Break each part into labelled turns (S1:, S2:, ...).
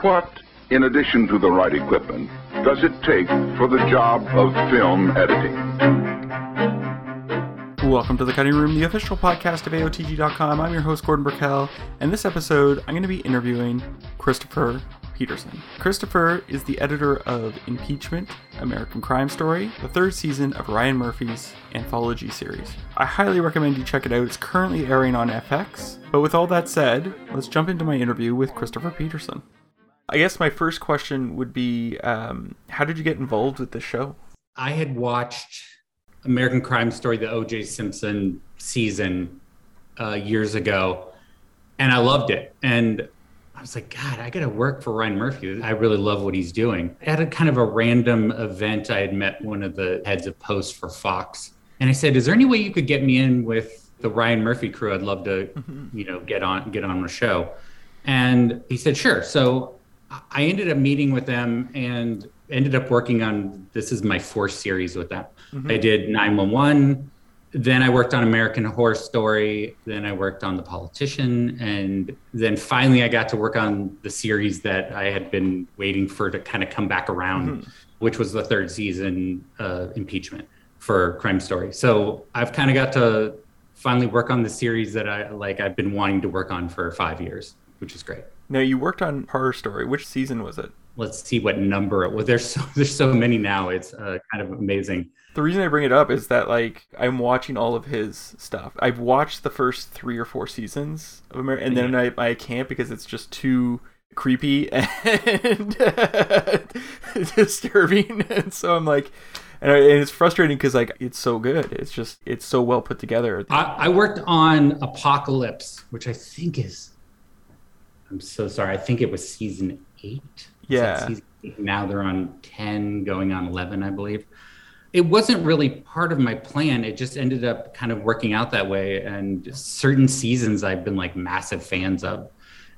S1: What, in addition to the right equipment, does it take for the job of film editing?
S2: Welcome to the Cutting Room, the official podcast of AOTG.com. I'm your host, Gordon Burkell, and this episode I'm going to be interviewing Christopher Peterson. Christopher is the editor of Impeachment, American Crime Story, the third season of Ryan Murphy's anthology series. I highly recommend you check it out. It's currently airing on FX. But with all that said, let's jump into my interview with Christopher Peterson. I guess my first question would be um, how did you get involved with the show?
S3: I had watched American Crime Story, the O.J. Simpson season uh, years ago, and I loved it. And I was like, God, I got to work for Ryan Murphy. I really love what he's doing. At a kind of a random event, I had met one of the heads of post for Fox, and I said, "Is there any way you could get me in with the Ryan Murphy crew? I'd love to, mm-hmm. you know, get on get on the show." And he said, "Sure." So I ended up meeting with them and ended up working on this is my fourth series with them. Mm-hmm. I did 911 then I worked on American Horror Story. Then I worked on The Politician. And then finally, I got to work on the series that I had been waiting for to kind of come back around, mm-hmm. which was the third season uh, Impeachment for Crime Story. So I've kind of got to finally work on the series that I like, I've been wanting to work on for five years, which is great.
S2: Now, you worked on Horror Story. Which season was it?
S3: Let's see what number it was. There's so, there's so many now. It's uh, kind of amazing
S2: the reason I bring it up is that like I'm watching all of his stuff. I've watched the first three or four seasons of America, and then I, I can't because it's just too creepy and disturbing. And so I'm like, and, and it's frustrating because like it's so good. It's just it's so well put together.
S3: I, I worked on Apocalypse, which I think is. I'm so sorry. I think it was season eight.
S2: Yeah. Season
S3: eight? Now they're on ten, going on eleven, I believe it wasn't really part of my plan. It just ended up kind of working out that way. And certain seasons I've been like massive fans of.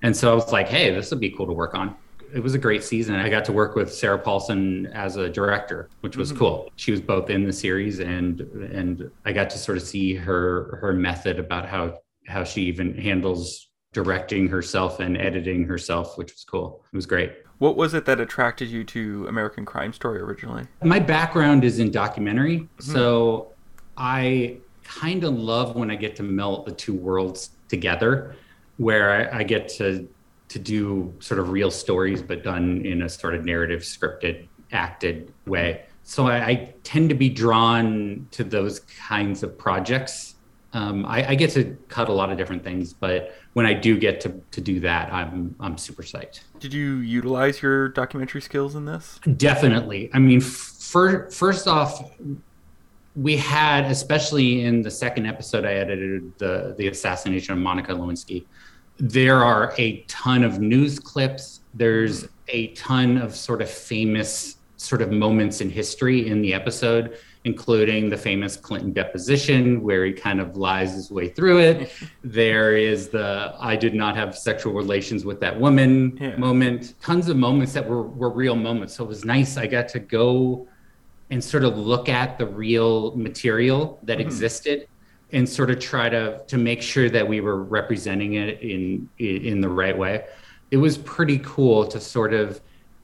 S3: And so I was like, hey, this would be cool to work on. It was a great season. I got to work with Sarah Paulson as a director, which was mm-hmm. cool. She was both in the series and and I got to sort of see her her method about how how she even handles directing herself and editing herself, which was cool. It was great.
S2: What was it that attracted you to American Crime Story originally?
S3: My background is in documentary. Mm-hmm. So I kind of love when I get to melt the two worlds together, where I, I, get to to do sort of real stories, but done in a sort of narrative, scripted, acted way. So I, I tend to be drawn to those kinds of projects um, I, I, get to cut a lot of different things, but when I do get to, to do that, I'm I'm super psyched.
S2: Did you utilize your documentary skills in this?
S3: Definitely. I mean, for, first off, we had, especially in the second episode, I edited the the assassination of Monica Lewinsky. There are a ton of news clips. There's a ton of sort of famous sort of moments in history in the episode including the famous Clinton deposition, where he kind of lies his way through it. there is the I did not have sexual relations with that woman yeah. moment. Tons of moments that were, were real moments. So it was nice. I got to go and sort of look at the real material that mm-hmm. existed and sort of try to to make sure that we were representing it in in the right way. It was pretty cool to sort of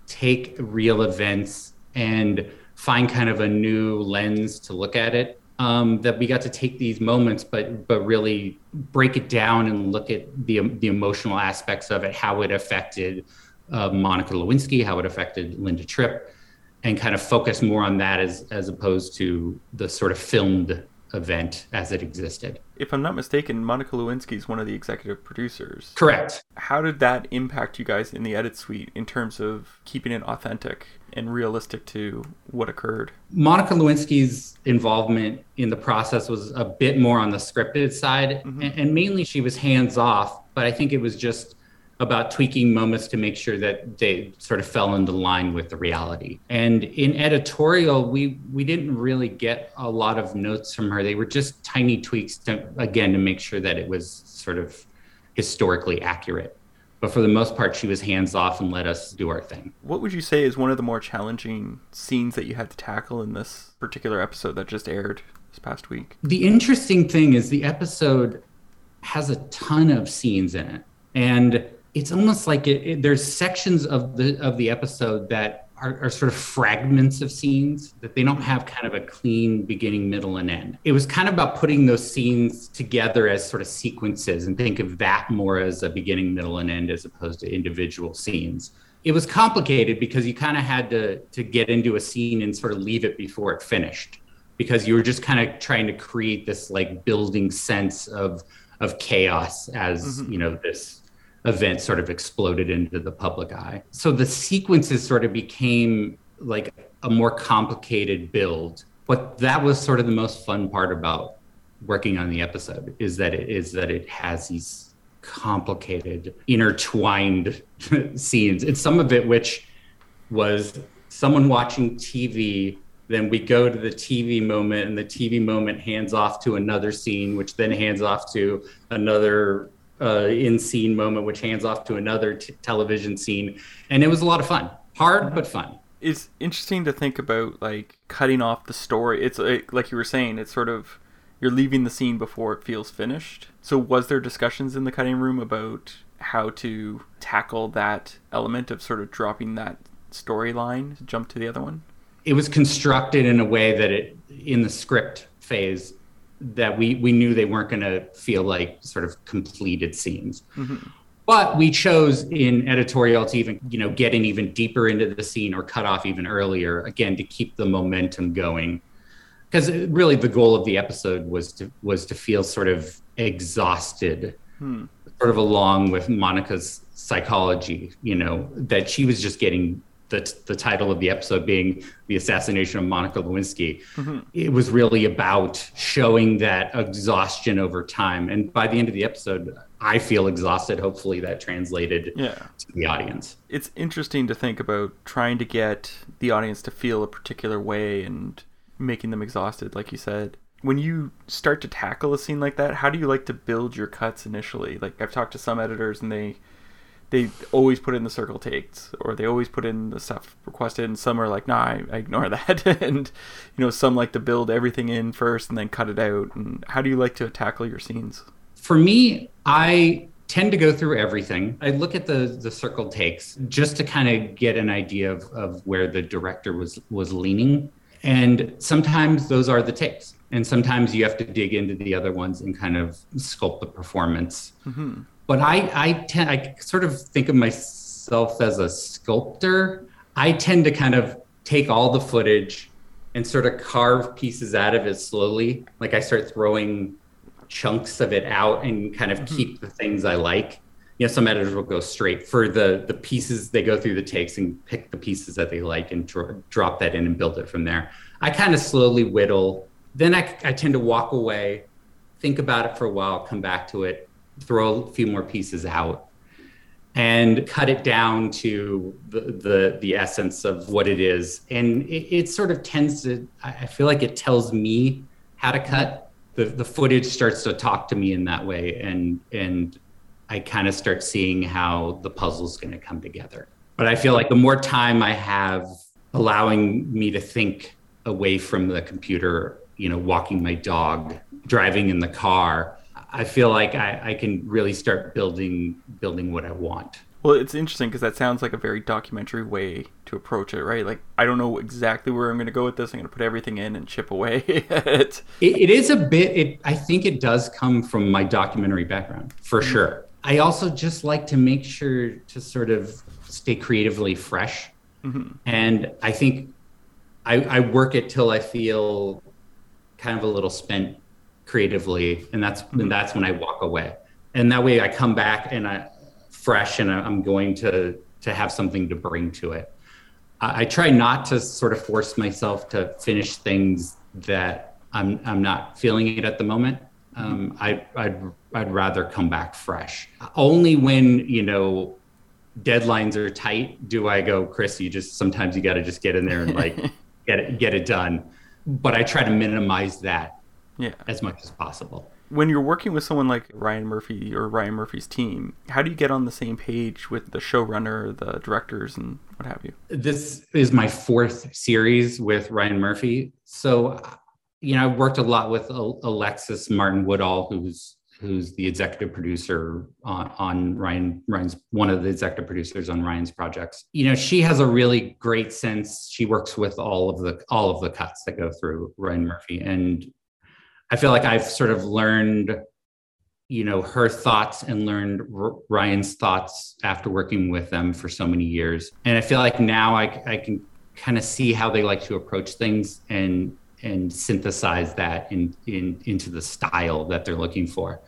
S3: take real events and find kind of a new lens to look at it. Um, that we got to take these moments, but but really break it down and look at the the emotional aspects of it, how it affected uh, Monica Lewinsky, how it affected Linda Tripp, and kind of focus more on that as as opposed to the sort of filmed event as it existed.
S2: If I'm not mistaken, Monica Lewinsky is one of the executive producers.
S3: Correct.
S2: How did that impact you guys in the edit suite in terms of keeping it authentic and realistic to what occurred?
S3: Monica Lewinsky's involvement in the process was a bit more on the scripted side, mm-hmm. and, and mainly she was hands off, but I think it was just about tweaking moments to make sure that they sort of fell into line with the reality. And in editorial, we we didn't really get a lot of notes from her. They were just tiny tweaks to again to make sure that it was sort of historically accurate. But for the most part, she was hands off and let us do our thing.
S2: What would you say is one of the more challenging scenes that you had to tackle in this particular episode that just aired this past week?
S3: The interesting thing is the episode has a ton of scenes in it. And it's almost like it, it, there's sections of the of the episode that are, are, sort of fragments of scenes that they don't have kind of a clean beginning, middle, and end. It was kind of about putting those scenes together as sort of sequences and think of that more as a beginning, middle, and end as opposed to individual scenes. It was complicated because you kind of had to to get into a scene and sort of leave it before it finished because you were just kind of trying to create this like building sense of of chaos as mm-hmm. you know this event sort of exploded into the public eye. So the sequences sort of became like a more complicated build. But that was sort of the most fun part about working on the episode is that it is that it has these complicated, intertwined scenes. It's some of it which was someone watching TV then we go to the TV moment, and the TV moment hands off to another scene, which then hands off to another uh, in scene moment, which hands off to another t- television scene, and it was a lot of fun. Hard but fun.
S2: It's interesting to think about like cutting off the story. It's like, like you were saying, it's sort of you're leaving the scene before it feels finished. So was there discussions in the cutting room about how to tackle that element of sort of dropping that storyline to jump to the other one?
S3: It was constructed in a way that it in the script phase that we we knew they weren't going to feel like sort of completed scenes. Mm-hmm. But we chose in editorial to even you know get in even deeper into the scene or cut off even earlier again to keep the momentum going because really the goal of the episode was to was to feel sort of exhausted hmm. sort of along with monica's psychology you know that she was just getting the, the title of the episode being the assassination of Monica Lewinsky. Mm-hmm. It was really about showing that exhaustion over time. And by the end of the episode, I feel exhausted. Hopefully that translated yeah. to the audience.
S2: It's interesting to think about trying to get the audience to feel a particular way and making them exhausted, like you said. When you start to tackle a scene like that, how do you like to build your cuts initially? Like I've talked to some editors and they they always put in the circle takes or they always put in the stuff requested and some are like nah I, I, ignore that. And you know some like to build everything in first and then cut it out. And how do you like to tackle your scenes?
S3: For me i tend to go through everything. I look at the the circle takes just to kind of get an idea of, of where the director was was leaning. And sometimes those are the takes. And sometimes you have to dig into the other ones and kind of sculpt the performance. Mm-hmm but I I tend I sort of think of myself as a sculptor. I tend to kind of take all the footage and sort of carve pieces out of it slowly. Like I start throwing chunks of it out and kind of mm-hmm. keep the things I like. You know, some editors will go straight for the the pieces. They go through the takes and pick the pieces that they like and dro- drop that in and build it from there. I kind of slowly whittle. Then I, I tend to walk away, think about it for a while, come back to it, throw a few more pieces out and cut it down to the, the, the essence of what it is. And it, it, sort of tends to, I feel like it tells me how to cut. The, the footage starts to talk to me in that way. And, and I kind of start seeing how the puzzle's going to come together. But I feel like the more time I have allowing me to think away from the computer, you know, walking my dog, driving in the car, I feel like I, I can really start building building what I want.
S2: Well, it's interesting because that sounds like a very documentary way to approach it, right? Like, I don't know exactly where I'm going to go with this. I'm going to put everything in and chip away at it.
S3: it. It is a bit, it, I think it does come from my documentary background for mm-hmm. sure. I also just like to make sure to sort of stay creatively fresh. Mm-hmm. And I think I, I work it till I feel kind of a little spent creatively, and that's mm-hmm. and that's when I walk away. And that way, I come back and I fresh, and I'm going to to have something to bring to it. I, I try not to sort of force myself to finish things that I'm I'm not feeling it at the moment. Um, I, I'd I'd rather come back fresh. Only when you know deadlines are tight do I go, Chris. You just sometimes you got to just get in there and like get it get it done. But I try to minimize that yeah. as much as possible.
S2: When you're working with someone like Ryan Murphy or Ryan Murphy's team, how do you get on the same page with the showrunner, the directors, and what have you?
S3: This is my fourth series with Ryan Murphy. So, you know, I've worked a lot with Alexis Martin Woodall, who's who's the executive producer on, on Ryan Ryan's one of the executive producers on Ryan's projects. You know, she has a really great sense. She works with all of the all of the cuts that go through Ryan Murphy, and I feel like I've sort of learned, you know, her thoughts and learned R- Ryan's thoughts after working with them for so many years. And I feel like now I, I can kind of see how they like to approach things and and synthesize that in, in into the style that they're looking for.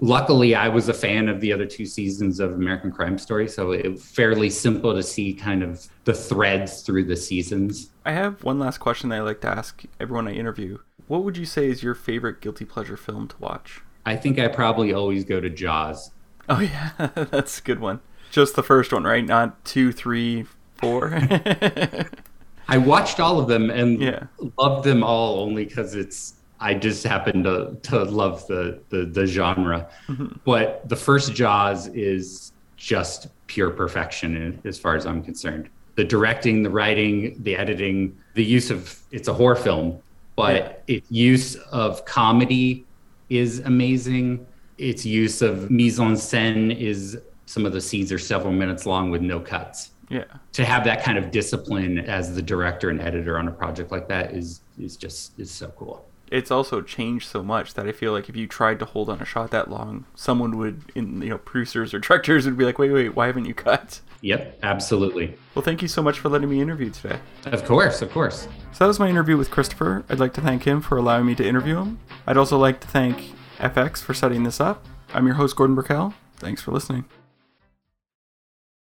S3: Luckily, I was a fan of the other two seasons of American Crime Story, so it fairly simple to see kind of the threads through the seasons.
S2: I have one last question that I like to ask everyone I interview. What would you say is your favorite guilty pleasure film to watch?
S3: I think I probably always go to Jaws.
S2: Oh yeah, that's a good one. Just the first one, right? Not two, three, four.
S3: I watched all of them and
S2: Yeah.
S3: loved them all only because it's I just happen to to love the the, the genre. Mm-hmm. But the first Jaws is just pure perfection as far as I'm concerned. The directing, the writing, the editing, the use of it's a horror film, but its use of comedy is amazing. Its use of mise en scène is some of the scenes are several minutes long with no cuts
S2: yeah.
S3: to have that kind of discipline as the director and editor on a project like that is is just is so cool.
S2: It's also changed so much that I feel like if you tried to hold on a shot that long, someone would, in you know, producers or directors would be like, "Wait, wait, why haven't you cut?"
S3: Yep, absolutely.
S2: Well, thank you so much for letting me interview today.
S3: Of course, of course.
S2: So that was my interview with Christopher. I'd like to thank him for allowing me to interview him. I'd also like to thank FX for setting this up. I'm your host, Gordon Burkell. Thanks for listening.